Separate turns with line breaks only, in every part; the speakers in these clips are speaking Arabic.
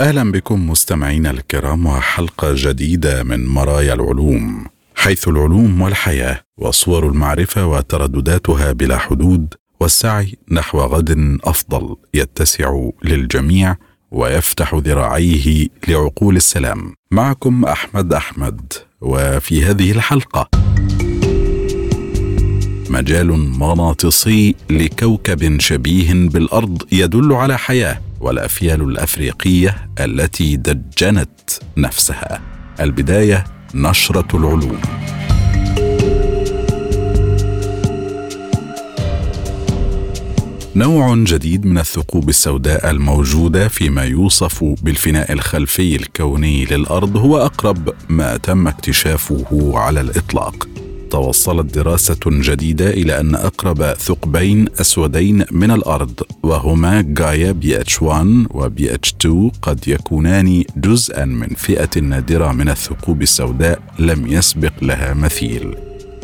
أهلا بكم مستمعينا الكرام وحلقة جديدة من مرايا العلوم. حيث العلوم والحياة وصور المعرفة وتردداتها بلا حدود والسعي نحو غد أفضل يتسع للجميع ويفتح ذراعيه لعقول السلام. معكم أحمد أحمد وفي هذه الحلقة مجال مغناطيسي لكوكب شبيه بالأرض يدل على حياة والأفيال الأفريقية التي دجنت نفسها. البداية نشرة العلوم. نوع جديد من الثقوب السوداء الموجودة فيما يوصف بالفناء الخلفي الكوني للأرض هو أقرب ما تم اكتشافه على الإطلاق. توصلت دراسة جديدة إلى أن أقرب ثقبين أسودين من الأرض وهما جايا بي إتش 1 وبي إتش 2 قد يكونان جزءا من فئة نادرة من الثقوب السوداء لم يسبق لها مثيل.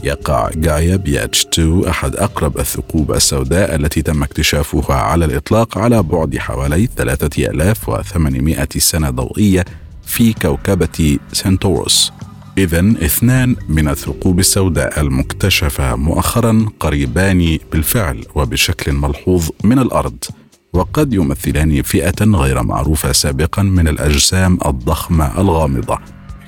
يقع جايا BH 2 أحد أقرب الثقوب السوداء التي تم اكتشافها على الإطلاق على بعد حوالي 3800 سنة ضوئية في كوكبة سنتوروس. إذا اثنان من الثقوب السوداء المكتشفة مؤخرا قريبان بالفعل وبشكل ملحوظ من الأرض وقد يمثلان فئة غير معروفة سابقا من الأجسام الضخمة الغامضة.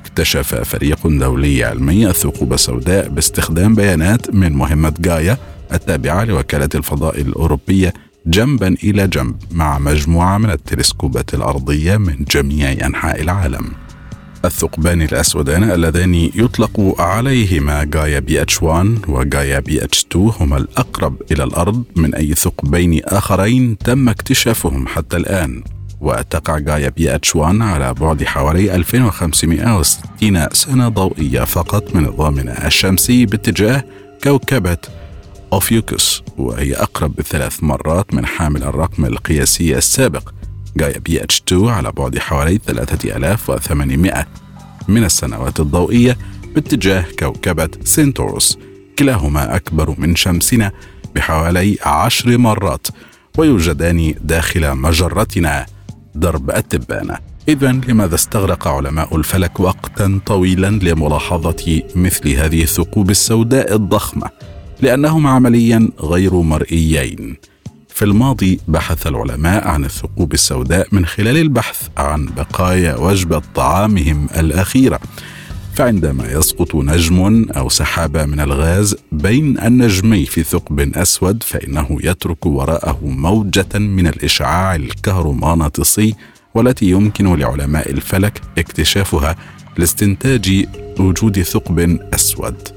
اكتشف فريق دولي علمي الثقوب السوداء باستخدام بيانات من مهمة جايا التابعة لوكالة الفضاء الأوروبية جنبا إلى جنب مع مجموعة من التلسكوبات الأرضية من جميع أنحاء العالم. الثقبان الأسودان اللذان يطلق عليهما جايا BH 1 وجايا بي اتش 2 هما الأقرب إلى الأرض من أي ثقبين آخرين تم اكتشافهم حتى الآن. وتقع جايا بي اتش 1 على بعد حوالي 2560 سنة ضوئية فقط من نظامنا الشمسي باتجاه كوكبة أوفيوكس وهي أقرب بثلاث مرات من حامل الرقم القياسي السابق. جايا BH 2 على بعد حوالي 3800 من السنوات الضوئية باتجاه كوكبة سينتوروس كلاهما أكبر من شمسنا بحوالي عشر مرات ويوجدان داخل مجرتنا درب التبانة. إذا لماذا استغرق علماء الفلك وقتا طويلا لملاحظة مثل هذه الثقوب السوداء الضخمة؟ لأنهم عمليا غير مرئيين. في الماضي بحث العلماء عن الثقوب السوداء من خلال البحث عن بقايا وجبه طعامهم الاخيره فعندما يسقط نجم أو سحابه من الغاز بين النجمين في ثقب أسود فإنه يترك وراءه موجة من الإشعاع الكهرومغناطيسي والتي يمكن لعلماء الفلك اكتشافها لاستنتاج وجود ثقب أسود.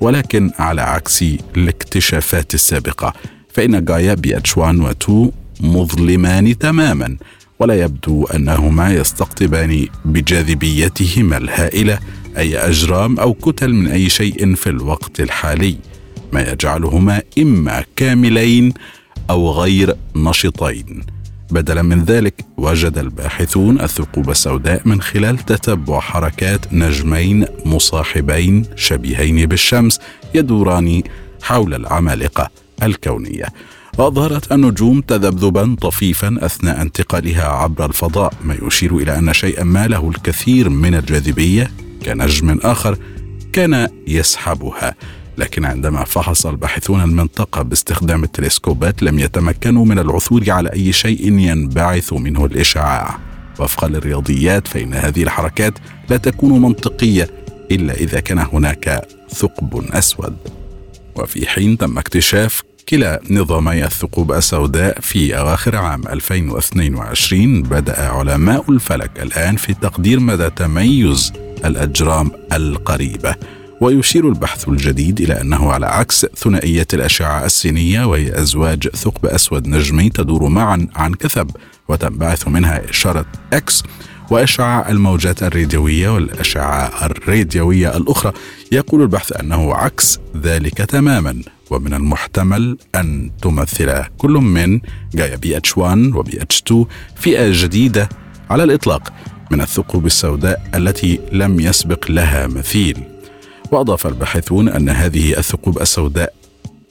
ولكن على عكس الاكتشافات السابقة فإن جايا بي اتش 1 و 2 مظلمان تماما ولا يبدو أنهما يستقطبان بجاذبيتهما الهائلة أي أجرام أو كتل من أي شيء في الوقت الحالي ما يجعلهما إما كاملين أو غير نشطين. بدلا من ذلك وجد الباحثون الثقوب السوداء من خلال تتبع حركات نجمين مصاحبين شبيهين بالشمس يدوران حول العمالقة. الكونية. وأظهرت النجوم تذبذبا طفيفا أثناء انتقالها عبر الفضاء ما يشير إلى أن شيئا ما له الكثير من الجاذبية كنجم آخر كان يسحبها. لكن عندما فحص الباحثون المنطقة باستخدام التلسكوبات لم يتمكنوا من العثور على أي شيء ينبعث منه الإشعاع. وفقا للرياضيات فإن هذه الحركات لا تكون منطقية إلا إذا كان هناك ثقب أسود. وفي حين تم اكتشاف كلا نظامي الثقوب السوداء في أواخر عام 2022 بدأ علماء الفلك الآن في تقدير مدى تميز الأجرام القريبة ويشير البحث الجديد إلى أنه على عكس ثنائية الأشعة السينية وهي أزواج ثقب أسود نجمي تدور معا عن كثب وتنبعث منها أشعة إكس وإشعاع الموجات الراديوية والأشعة الراديوية الأخرى. يقول البحث أنه عكس ذلك تماما ومن المحتمل أن تمثل كل من جايا بي إتش 1 وبي إتش 2 فئة جديدة على الإطلاق من الثقوب السوداء التي لم يسبق لها مثيل. وأضاف الباحثون أن هذه الثقوب السوداء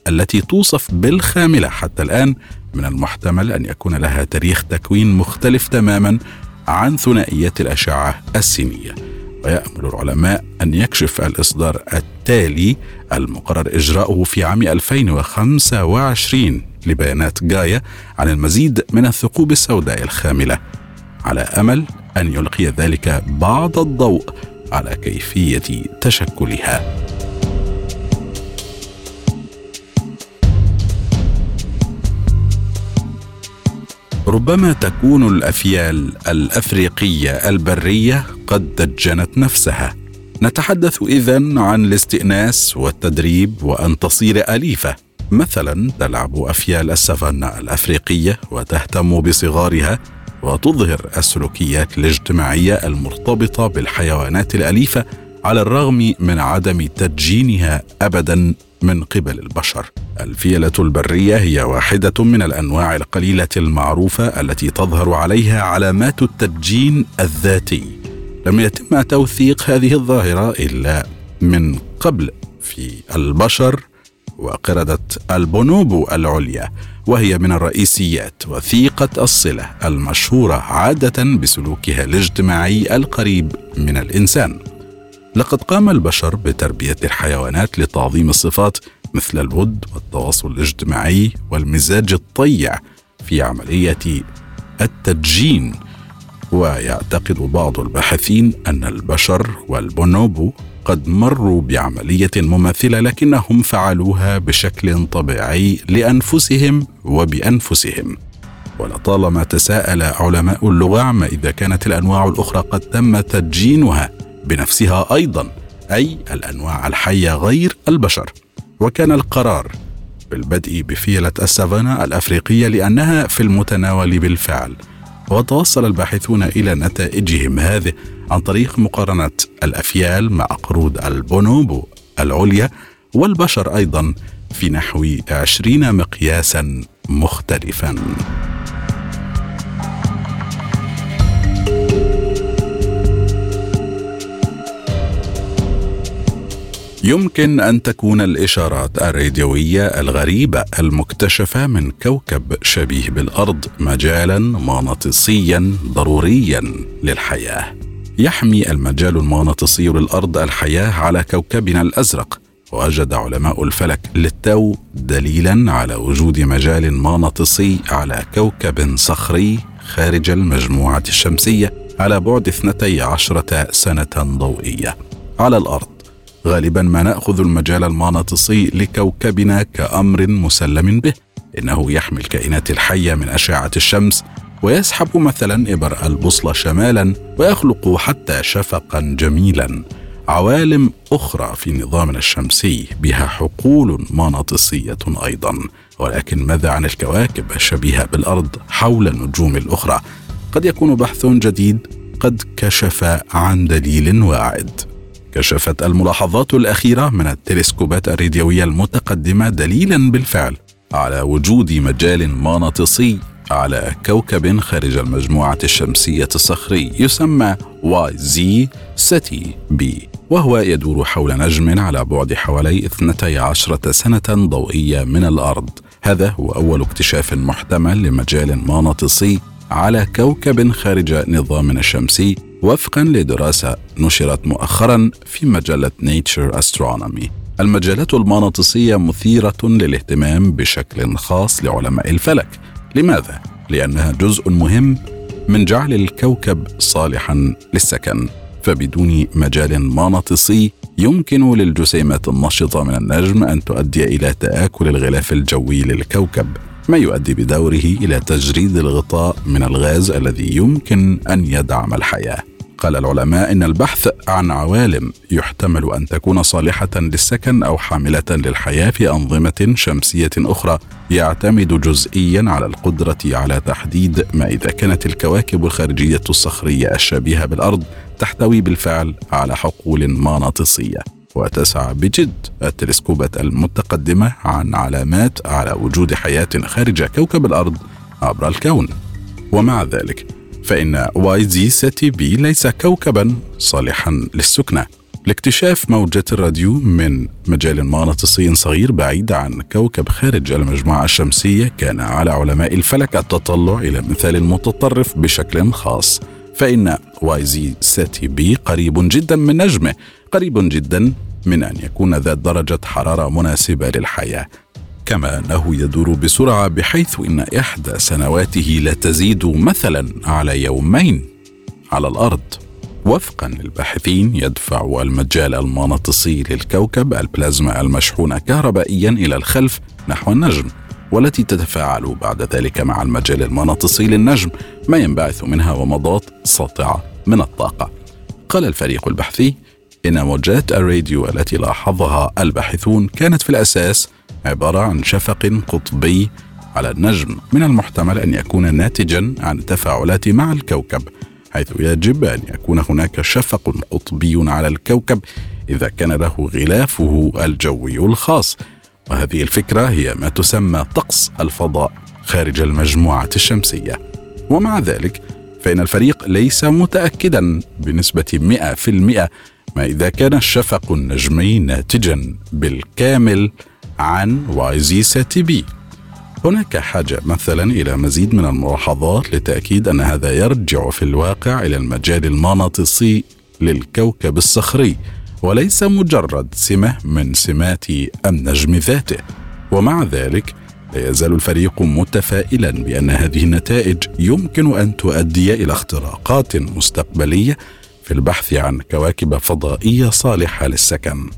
التي توصف بالخاملة حتى الآن من المحتمل أن يكون لها تاريخ تكوين مختلف تماما عن ثنائية الأشعة السينية. ويأمل العلماء أن يكشف الإصدار التالي المقرر إجراؤه في عام 2025 لبيانات جايا عن المزيد من الثقوب السوداء الخاملة على أمل أن يلقي ذلك بعض الضوء على كيفية تشكلها. ربما تكون الأفيال الأفريقية البرية قد دجنت نفسها نتحدث اذا عن الاستئناس والتدريب وأن تصير أليفة مثلا تلعب أفيال السافانا الأفريقية وتهتم بصغارها وتظهر السلوكيات الاجتماعية المرتبطة بالحيوانات الأليفة على الرغم من عدم تدجينها ابدا من قبل البشر. الفيلة البرية هي واحدة من الأنواع القليلة المعروفة التي تظهر عليها علامات التدجين الذاتي. لم يتم توثيق هذه الظاهرة إلا من قبل في البشر وقردة البونوبو العليا وهي من الرئيسيات وثيقة الصلة المشهورة عادة بسلوكها الاجتماعي القريب من الإنسان. لقد قام البشر بتربية الحيوانات لتعظيم الصفات مثل الود والتواصل الاجتماعي والمزاج الطيع في عملية التدجين. ويعتقد بعض الباحثين أن البشر والبونوبو قد مروا بعملية مماثلة لكنهم فعلوها بشكل طبيعي لأنفسهم وبأنفسهم. ولطالما تساءل علماء اللغة عما إذا كانت الأنواع الأخرى قد تم تدجينها بنفسها أيضا أي الأنواع الحية غير البشر. وكان القرار بالبدء بفيلة السافانا الأفريقية لأنها في المتناول بالفعل. وتوصل الباحثون إلى نتائجهم هذه عن طريق مقارنة الأفيال مع قرود البونوبو العليا والبشر أيضا في نحو عشرين مقياسا مختلفا. يمكن أن تكون الإشارات الراديوية الغريبة المكتشفة من كوكب شبيه بالأرض مجالا مغناطيسيا ضروريا للحياة. يحمي المجال المغناطيسي للأرض الحياة على كوكبنا الأزرق وجد علماء الفلك للتو دليلا على وجود مجال مغناطيسي على كوكب صخري خارج المجموعة الشمسية على بعد 12 سنة ضوئية. على الأرض غالبا ما نأخذ المجال المغناطيسي لكوكبنا كأمر مسلم به. إنه يحمي الكائنات الحية من أشعة الشمس ويسحب مثلا إبر البوصلة شمالا ويخلق حتى شفقا جميلا. عوالم أخرى في نظامنا الشمسي بها حقول مغناطيسية أيضا. ولكن ماذا عن الكواكب الشبيهة بالأرض حول النجوم الأخرى؟ قد يكون بحث جديد قد كشف عن دليل واعد. كشفت الملاحظات الأخيرة من التلسكوبات الراديوية المتقدمة دليلا بالفعل على وجود مجال مغناطيسي على كوكب خارج المجموعة الشمسية الصخري يسمى واي زي سيتي بي وهو يدور حول نجم على بعد حوالي 12 سنة ضوئية من الأرض. هذا هو أول اكتشاف محتمل لمجال مغناطيسي على كوكب خارج نظامنا الشمسي. وفقا لدراسة نشرت مؤخرا في مجلة Nature Astronomy المجالات المغناطيسية مثيرة للاهتمام بشكل خاص لعلماء الفلك. لماذا؟ لأنها جزء مهم من جعل الكوكب صالحا للسكن. فبدون مجال مغناطيسي يمكن للجسيمات النشطة من النجم أن تؤدي إلى تآكل الغلاف الجوي للكوكب. ما يؤدي بدوره إلى تجريد الغطاء من الغاز الذي يمكن أن يدعم الحياة. قال العلماء إن البحث عن عوالم يحتمل أن تكون صالحة للسكن أو حاملة للحياة في أنظمة شمسية أخرى يعتمد جزئيا على القدرة على تحديد ما إذا كانت الكواكب الخارجية الصخرية الشبيهة بالأرض تحتوي بالفعل على حقول مغناطيسية. وتسعى بجد التلسكوبات المتقدمة عن علامات على وجود حياة خارج كوكب الأرض عبر الكون. ومع ذلك فإن YZ Ceti b ليس كوكبا صالحا للسكنى. لاكتشاف موجة الراديو من مجال مغناطيسي صغير بعيد عن كوكب خارج المجموعة الشمسية كان على علماء الفلك التطلع إلى مثال متطرف بشكل خاص. فإن YZ Ceti b قريب جدا من نجمه قريب جدا من أن يكون ذات درجة حرارة مناسبة للحياة كما أنه يدور بسرعة بحيث إن إحدى سنواته لا تزيد مثلا على يومين على الأرض. وفقا للباحثين يدفع المجال المغناطيسي للكوكب البلازما المشحونه كهربائيا إلى الخلف نحو النجم والتي تتفاعل بعد ذلك مع المجال المغناطيسي للنجم ما ينبعث منها ومضات ساطعة من الطاقة. قال الفريق البحثي إن موجات الراديو التي لاحظها الباحثون كانت في الأساس عبارة عن شفق قطبي على النجم من المحتمل أن يكون ناتجا عن التفاعلات مع الكوكب حيث يجب أن يكون هناك شفق قطبي على الكوكب إذا كان له غلافه الجوي الخاص. وهذه الفكرة هي ما تسمى طقس الفضاء خارج المجموعة الشمسية. ومع ذلك فإن الفريق ليس متأكدا بنسبة 100% ما إذا كان الشفق النجمي ناتجا بالكامل عن واي زي ساتي بي. هناك حاجة مثلا إلى مزيد من الملاحظات لتأكيد أن هذا يرجع في الواقع إلى المجال المغناطيسي للكوكب الصخري وليس مجرد سمة من سمات النجم ذاته. ومع ذلك لا يزال الفريق متفائلا بأن هذه النتائج يمكن أن تؤدي إلى اختراقات مستقبلية في البحث عن كواكب فضائية صالحة للسكن.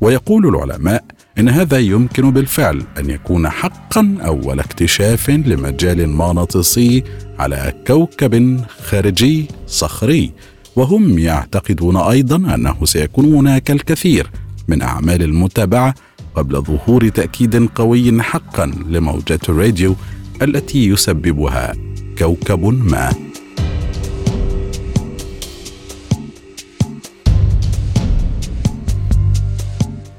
ويقول العلماء إن هذا يمكن بالفعل أن يكون حقا أول اكتشاف لمجال مغناطيسي على كوكب خارجي صخري وهم يعتقدون أيضا أنه سيكون هناك الكثير من أعمال المتابعة قبل ظهور تأكيد قوي حقا لموجات الراديو التي يسببها كوكب ما.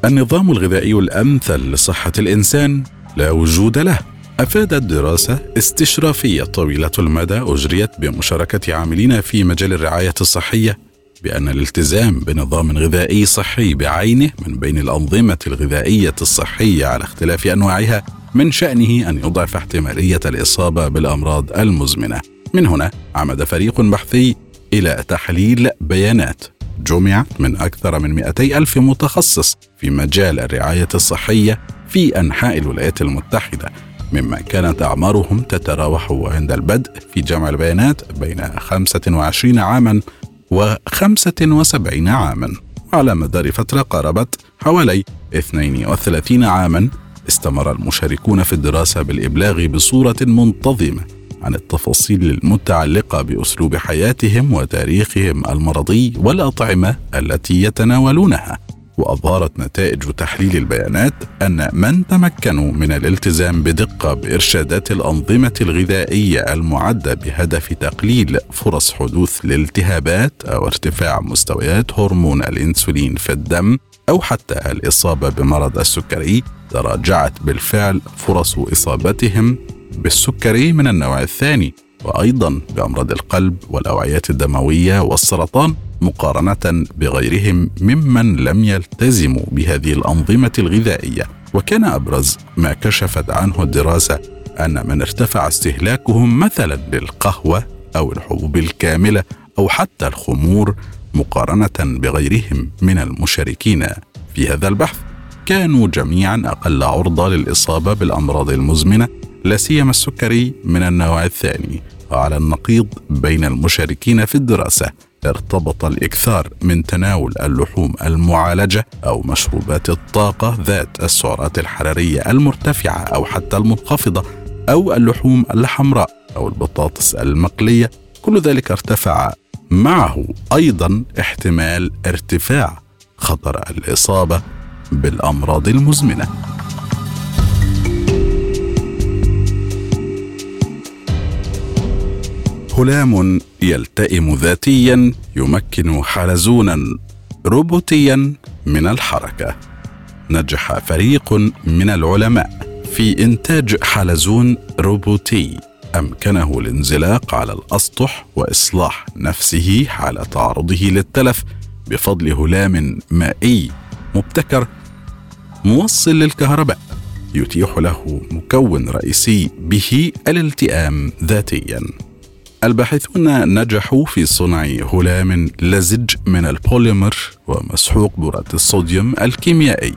النظام الغذائي الأمثل لصحة الإنسان لا وجود له. أفادت دراسة استشرافية طويلة المدى أجريت بمشاركة عاملين في مجال الرعاية الصحية بأن الالتزام بنظام غذائي صحي بعينه من بين الأنظمة الغذائية الصحية على اختلاف أنواعها من شأنه أن يضعف احتمالية الإصابة بالأمراض المزمنة. من هنا عمد فريق بحثي إلى تحليل بيانات. جمعت من أكثر من 200 ألف متخصص في مجال الرعاية الصحية في أنحاء الولايات المتحدة مما كانت أعمارهم تتراوح عند البدء في جمع البيانات بين 25 عاما و 75 عاما. على مدار فترة قاربت حوالي 32 عاما استمر المشاركون في الدراسة بالإبلاغ بصورة منتظمة. عن التفاصيل المتعلقة بأسلوب حياتهم وتاريخهم المرضي والأطعمة التي يتناولونها. وأظهرت نتائج تحليل البيانات أن من تمكنوا من الالتزام بدقة بإرشادات الأنظمة الغذائية المعدة بهدف تقليل فرص حدوث الالتهابات أو ارتفاع مستويات هرمون الإنسولين في الدم أو حتى الإصابة بمرض السكري تراجعت بالفعل فرص إصابتهم بالسكري من النوع الثاني وأيضا بأمراض القلب والأوعية الدموية والسرطان مقارنة بغيرهم ممن لم يلتزموا بهذه الأنظمة الغذائية. وكان أبرز ما كشفت عنه الدراسة أن من ارتفع استهلاكهم مثلا للقهوة أو الحبوب الكاملة أو حتى الخمور مقارنة بغيرهم من المشاركين في هذا البحث. كانوا جميعا أقل عرضة للإصابة بالأمراض المزمنة لا سيما السكري من النوع الثاني وعلى النقيض بين المشاركين في الدراسة ارتبط الإكثار من تناول اللحوم المعالجة أو مشروبات الطاقة ذات السعرات الحرارية المرتفعة أو حتى المنخفضة أو اللحوم الحمراء أو البطاطس المقلية. كل ذلك ارتفع. معه أيضا احتمال ارتفاع خطر الإصابة بالأمراض المزمنة. هلام يلتئم ذاتيا يمكن حلزونا روبوتيا من الحركة. نجح فريق من العلماء في إنتاج حلزون روبوتي. أمكنه الانزلاق على الأسطح وإصلاح نفسه حال تعرضه للتلف بفضل هلام مائي. مبتكر موصل للكهرباء. يتيح له مكون رئيسي به الالتئام ذاتيا. الباحثون نجحوا في صنع هلام لزج من البوليمر ومسحوق براد الصوديوم الكيميائي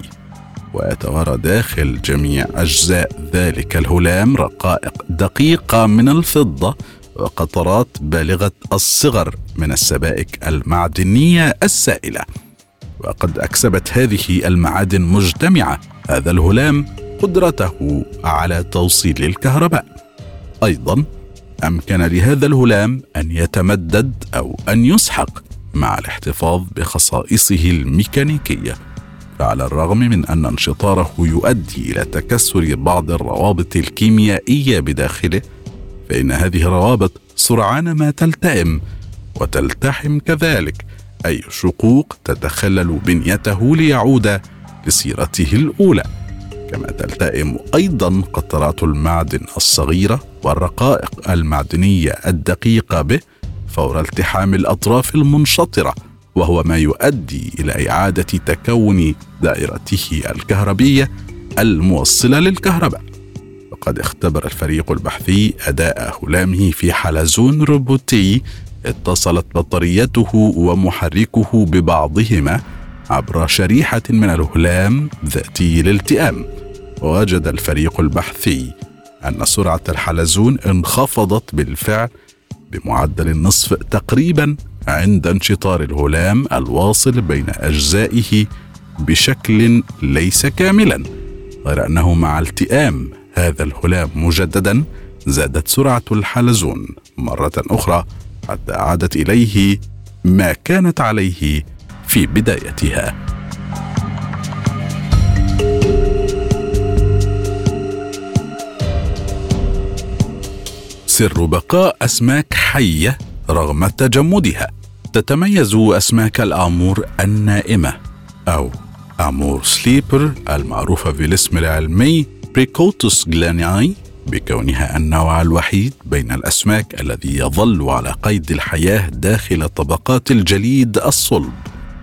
ويتوارى داخل جميع أجزاء ذلك الهلام رقائق دقيقة من الفضة وقطرات بالغة الصغر من السبائك المعدنية السائلة. وقد أكسبت هذه المعادن مجتمعة هذا الهلام قدرته على توصيل الكهرباء. أيضا أمكن لهذا الهلام أن يتمدد أو أن يسحق مع الاحتفاظ بخصائصه الميكانيكية فعلى الرغم من أن انشطاره يؤدي إلى تكسر بعض الروابط الكيميائية بداخله فإن هذه الروابط سرعان ما تلتئم وتلتحم كذلك أي شقوق تتخلل بنيته ليعود لسيرته الأولى كما تلتئم أيضا قطرات المعدن الصغيرة والرقائق المعدنية الدقيقة به فور التحام الأطراف المنشطرة وهو ما يؤدي إلى إعادة تكون دائرته الكهربية الموصلة للكهرباء. وقد اختبر الفريق البحثي أداء هلامه في حلزون روبوتي اتصلت بطاريته ومحركه ببعضهما عبر شريحة من الهلام ذاتي الالتئام. ووجد الفريق البحثي أن سرعة الحلزون انخفضت بالفعل بمعدل النصف تقريبا عند انشطار الهلام الواصل بين أجزائه بشكل ليس كاملا غير أنه مع التئام هذا الهلام مجددا زادت سرعة الحلزون مرة أخرى حتى عادت إليه ما كانت عليه في بدايتها. سر بقاء أسماك حية رغم تجمدها. تتميز أسماك الآمور النائمة أو Amur sleeper المعروفة بالاسم العلمي Perccottus glenii بكونها النوع الوحيد بين الأسماك الذي يظل على قيد الحياة داخل طبقات الجليد الصلب.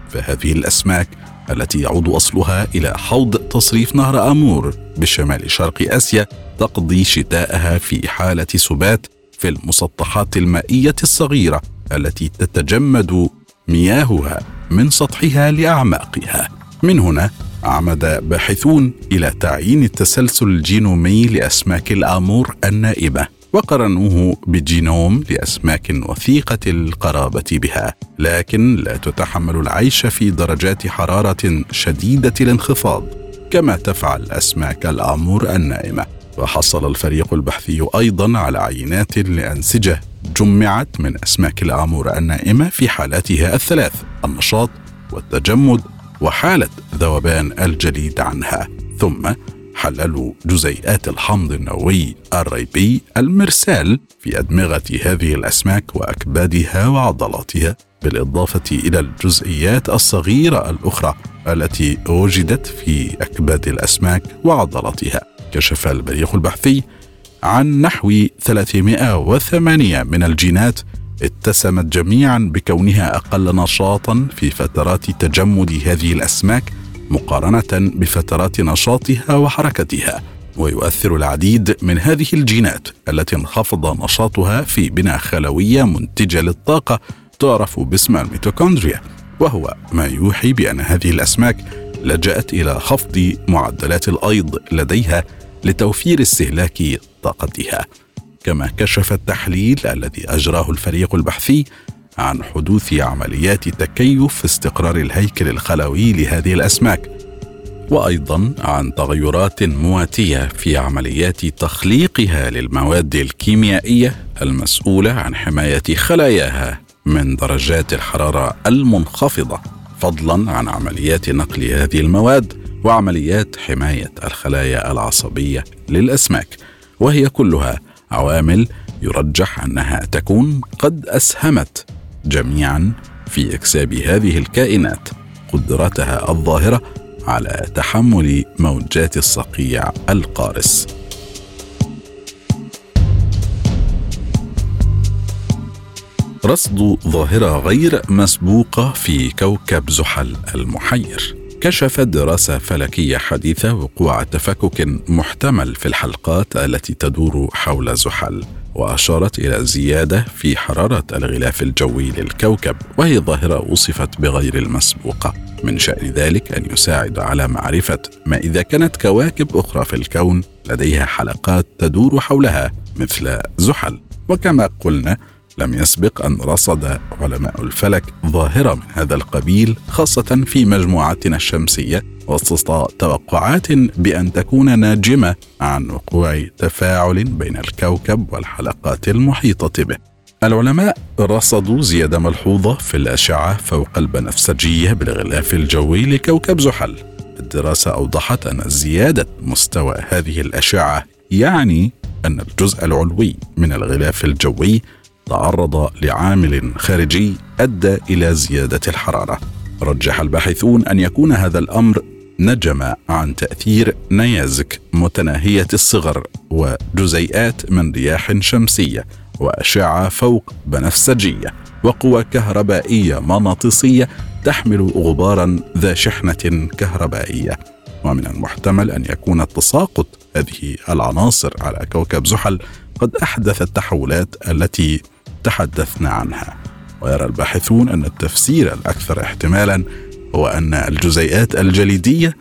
فهذه الأسماك التي يعود أصلها إلى حوض تصريف نهر آمور بشمال شرق آسيا تقضي شتاءها في حالة سبات في المسطحات المائية الصغيرة التي تتجمد مياهها من سطحها لأعماقها. من هنا عمد باحثون إلى تعيين التسلسل الجينومي لأسماك الآمور النائبة. وقرنوه بجينوم لأسماك وثيقة القرابة بها لكن لا تتحمل العيش في درجات حرارة شديدة الانخفاض كما تفعل أسماك الأمور النائمة. وحصل الفريق البحثي أيضا على عينات لأنسجة جمعت من أسماك الأمور النائمة في حالاتها الثلاث النشاط والتجمد وحالة ذوبان الجليد عنها. ثم حللوا جزيئات الحمض النووي الريبي المرسال في أدمغة هذه الأسماك وأكبادها وعضلاتها بالإضافة إلى الجزئيات الصغيرة الأخرى التي وجدت في أكباد الأسماك وعضلاتها. كشف البريق البحثي عن نحو 308 من الجينات اتسمت جميعا بكونها أقل نشاطا في فترات تجمد هذه الأسماك مقارنة بفترات نشاطها وحركتها ويؤثر العديد من هذه الجينات التي انخفض نشاطها في بناء خلوية منتجة للطاقة تعرف باسم الميتوكوندريا وهو ما يوحي بأن هذه الأسماك لجأت إلى خفض معدلات الأيض لديها لتوفير استهلاك طاقتها. كما كشف التحليل الذي أجراه الفريق البحثي عن حدوث عمليات تكيف في استقرار الهيكل الخلوي لهذه الأسماك وأيضا عن تغيرات مواتية في عمليات تخليقها للمواد الكيميائية المسؤولة عن حماية خلاياها من درجات الحرارة المنخفضة فضلا عن عمليات نقل هذه المواد وعمليات حماية الخلايا العصبية للأسماك وهي كلها عوامل يرجح أنها تكون قد أسهمت جميعا في إكساب هذه الكائنات قدرتها الظاهرة على تحمل موجات الصقيع القارس. رصد ظاهرة غير مسبوقة في كوكب زحل المحير. كشفت دراسة فلكية حديثة وقوع تفكك محتمل في الحلقات التي تدور حول زحل. وأشارت إلى زيادة في حرارة الغلاف الجوي للكوكب وهي ظاهرة وصفت بغير المسبوقة من شأن ذلك أن يساعد على معرفة ما إذا كانت كواكب أخرى في الكون لديها حلقات تدور حولها مثل زحل. وكما قلنا لم يسبق أن رصد علماء الفلك ظاهرة من هذا القبيل خاصة في مجموعتنا الشمسية وسط توقعات بأن تكون ناجمة عن وقوع تفاعل بين الكوكب والحلقات المحيطة به. العلماء رصدوا زيادة ملحوظة في الأشعة فوق البنفسجية بالغلاف الجوي لكوكب زحل. الدراسة أوضحت أن زيادة مستوى هذه الأشعة يعني أن الجزء العلوي من الغلاف الجوي تعرض لعامل خارجي أدى إلى زيادة الحرارة. رجح الباحثون أن يكون هذا الأمر نجم عن تأثير نيازك متناهية الصغر وجزيئات من رياح شمسية وأشعة فوق بنفسجية وقوى كهربائية مغناطيسيه تحمل غبارا ذا شحنة كهربائية. ومن المحتمل أن يكون تساقط هذه العناصر على كوكب زحل قد أحدث التحولات التي تحدثنا عنها. ويرى الباحثون أن التفسير الأكثر احتمالا هو أن الجزيئات الجليدية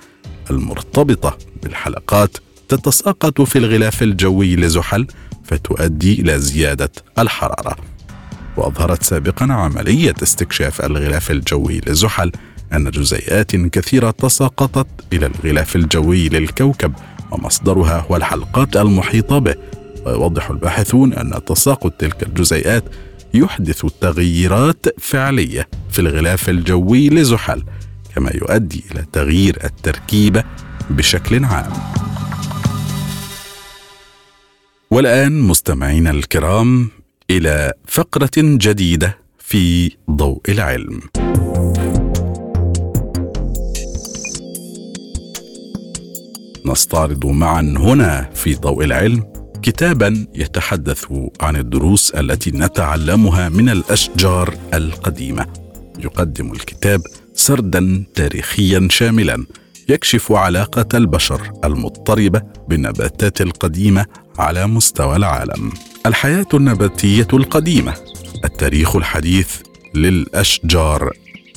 المرتبطة بالحلقات تتساقط في الغلاف الجوي لزحل فتؤدي إلى زيادة الحرارة. وأظهرت سابقا عملية استكشاف الغلاف الجوي لزحل أن جزيئات كثيرة تساقطت إلى الغلاف الجوي للكوكب ومصدرها هو الحلقات المحيطة به ويوضح الباحثون أن تساقط تلك الجزيئات يحدث تغييرات فعلية في الغلاف الجوي لزحل كما يؤدي إلى تغيير التركيبة بشكل عام. والآن مستمعينا الكرام إلى فقرة جديدة في ضوء العلم. نستعرض معا هنا في ضوء العلم كتابا يتحدث عن الدروس التي نتعلمها من الأشجار القديمة. يقدم الكتاب سردا تاريخيا شاملا يكشف علاقة البشر المضطربة بالنباتات القديمة على مستوى العالم. الحياة النباتية القديمة التاريخ الحديث للأشجار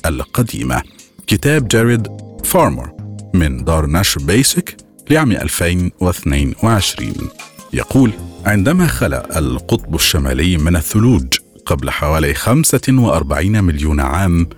القديمة. كتاب جاريد فارمر من دار نشر بيسك لعام 2022 يقول عندما خلق القطب الشمالي من الثلوج قبل حوالي 45 مليون عام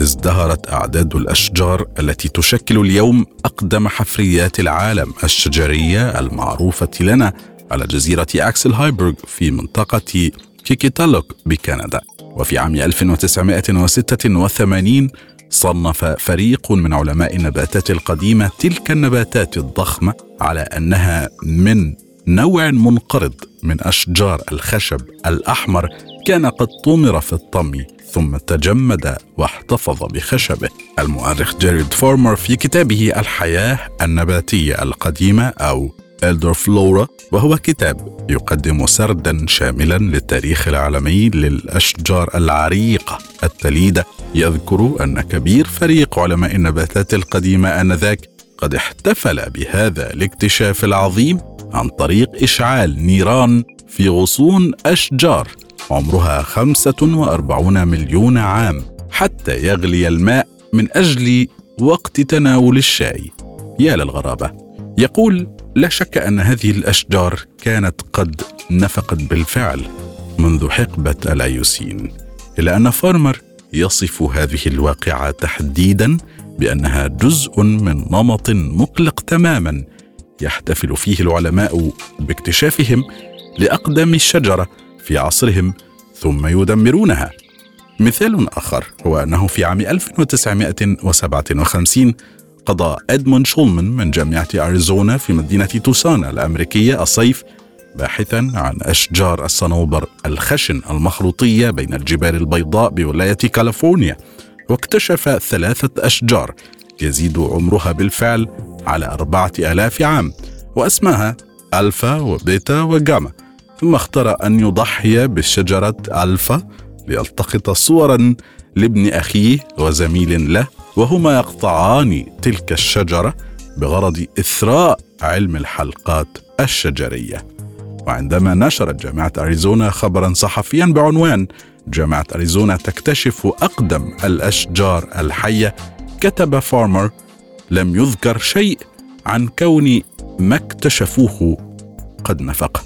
ازدهرت أعداد الأشجار التي تشكل اليوم أقدم حفريات العالم الشجرية المعروفة لنا على جزيرة أكسل هايبرغ في منطقة كيكيتالوك بكندا. وفي عام 1986 صنف فريق من علماء النباتات القديمة تلك النباتات الضخمة على أنها من نوع منقرض من أشجار الخشب الأحمر كان قد طمر في الطمي ثم تجمد واحتفظ بخشبه. المؤرخ جيريد فورمر في كتابه الحياة النباتية القديمة أو إلدر فلورا وهو كتاب يقدم سردا شاملا للتاريخ العالمي للأشجار العريقة التليدة. يذكر أن كبير فريق علماء النباتات القديمة آنذاك قد احتفل بهذا الاكتشاف العظيم عن طريق إشعال نيران في غصون أشجار. عمرها 45 مليون عام حتى يغلي الماء من أجل وقت تناول الشاي. يا للغرابة. يقول لا شك أن هذه الأشجار كانت قد نفقت بالفعل منذ حقبة الأيوسين إلا أن فارمر يصف هذه الواقعة تحديدا بأنها جزء من نمط مقلق تماما يحتفل فيه العلماء باكتشافهم لاقدم الشجرة في عصرهم ثم يدمرونها. مثال آخر هو أنه في عام 1957 قضى إدموند شولمان من جامعة أريزونا في مدينة توسانا الأمريكية الصيف باحثا عن أشجار الصنوبر الخشن المخروطية بين الجبال البيضاء بولاية كاليفورنيا واكتشف ثلاثة أشجار يزيد عمرها بالفعل على أربعة آلاف عام وأسماها ألفا وبيتا وجاما. ثم اختار أن يضحي بالشجرة ألفا ليلتقط صورا لابن أخيه وزميل له وهما يقطعان تلك الشجرة بغرض إثراء علم الحلقات الشجرية. وعندما نشرت جامعة أريزونا خبرا صحفيا بعنوان جامعة أريزونا تكتشف أقدم الأشجار الحية كتب فارمر لم يذكر شيء عن كون ما اكتشفوه قد نفق.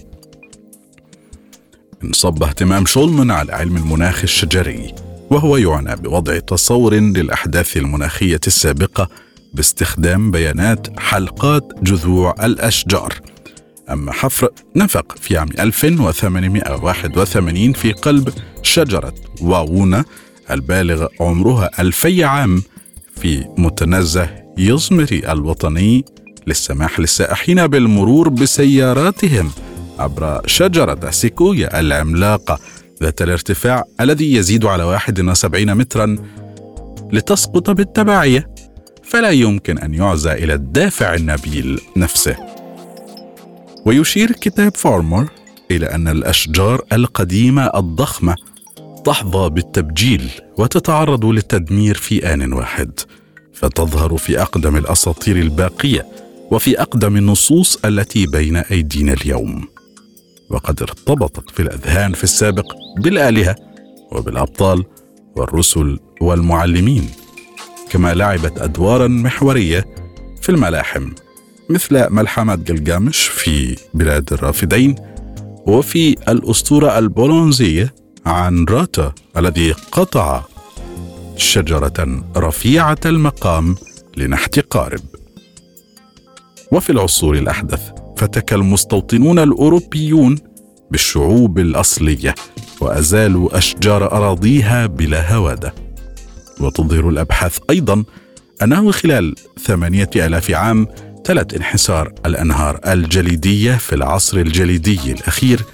انصب اهتمام شولمان على علم المناخ الشجري وهو يعنى بوضع تصور للأحداث المناخية السابقة باستخدام بيانات حلقات جذوع الأشجار. أما حفر نفق في عام 1881 في قلب شجرة واوونا البالغ عمرها ألفي عام في متنزه يزمري الوطني للسماح للسائحين بالمرور بسياراتهم عبر شجرة سيكويا العملاقة ذات الارتفاع الذي يزيد على 71 مترا لتسقط بالتبعية. فلا يمكن أن يعزى إلى الدافع النبيل نفسه. ويشير كتاب فارمر إلى أن الأشجار القديمة الضخمة تحظى بالتبجيل وتتعرض للتدمير في آن واحد. فتظهر في أقدم الأساطير الباقية وفي أقدم النصوص التي بين أيدينا اليوم. وقد ارتبطت في الأذهان في السابق بالآلهة وبالأبطال والرسل والمعلمين كما لعبت أدوارا محورية في الملاحم مثل ملحمة جلجامش في بلاد الرافدين وفي الأسطورة البولونزية عن راتا الذي قطع شجرة رفيعة المقام لنحت قارب. وفي العصور الأحدث فتك المستوطنون الأوروبيون بالشعوب الأصلية وأزالوا أشجار أراضيها بلا هوادة. وتظهر الأبحاث أيضا أنه خلال ثمانية ألاف عام تلت انحسار الأنهار الجليدية في العصر الجليدي الأخير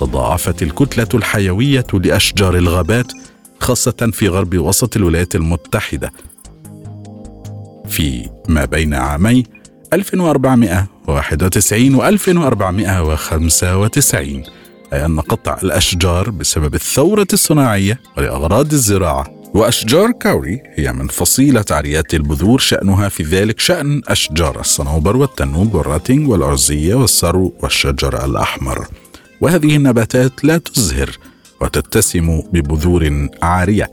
تضاعفت الكتلة الحيوية لأشجار الغابات خاصة في غرب وسط الولايات المتحدة. في ما بين عامي 1491 و 1495 أي أن قطع الأشجار بسبب الثورة الصناعية ولأغراض الزراعة. وأشجار كاوري هي من فصيلة عريات البذور شأنها في ذلك شأن أشجار الصنوبر والتنوب والراتنج والأرزية والسرو والشجر الأحمر. وهذه النباتات لا تزهر. وتتسم ببذور عارية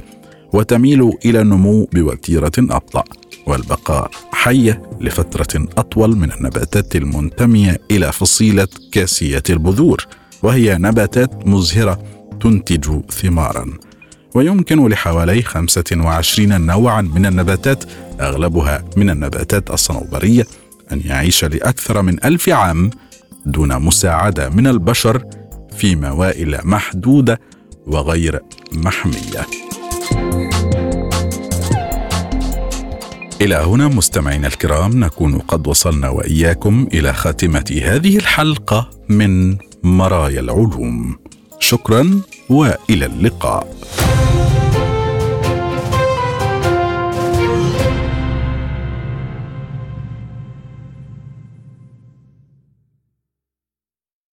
وتميل إلى النمو بوتيرة أبطأ والبقاء حية لفترة أطول من النباتات المنتمية إلى فصيلة كاسية البذور وهي نباتات مزهرة تنتج ثمارا. ويمكن لحوالي 25 نوعا من النباتات أغلبها من النباتات الصنوبرية أن يعيش لأكثر من ألف عام دون مساعدة من البشر في موائل محدودة وغير محمية. إلى هنا مستمعينا الكرام نكون قد وصلنا وإياكم إلى خاتمة هذه الحلقة من مرايا العلوم. شكرا وإلى اللقاء